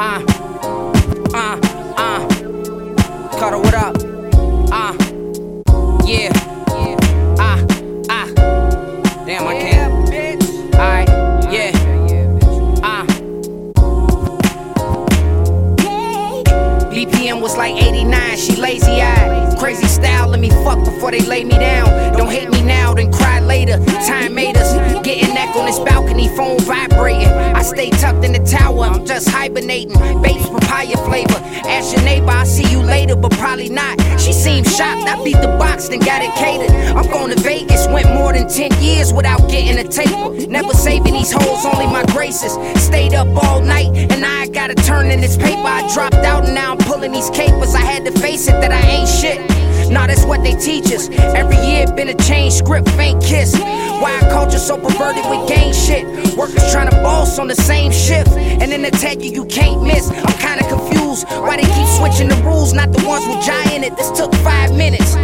Uh, uh, uh. Cuddle, what up? Uh, yeah. Ah, ah. Damn, I can't. Alright, yeah. Ah. BPM was like 89, she lazy eyed. Crazy style, let me fuck before they lay me down. Don't hate me now, then cry later. Time made us getting neck on this balcony, phone vibrating. I stay tucked in the tower, I'm just hibernating. Bates papaya flavor. Ask your neighbor, I'll see you later, but probably not. She seemed shocked, I beat the box, then got it catered. I'm going to Vegas, went more than 10 years without getting a taper. Never saving these hoes, only my graces. Stayed up all night, and I gotta turn in this paper. I dropped out, and now I'm pulling these capers. I had to face it that I ain't shit. Nah, that's what they teach us. Every year been a change script, faint kiss. Why culture so perverted with gang shit? Workers trying to boss on the same shift, and then tell you you can't miss. I'm kinda confused why they keep switching the rules, not the ones with giant it. This took five minutes.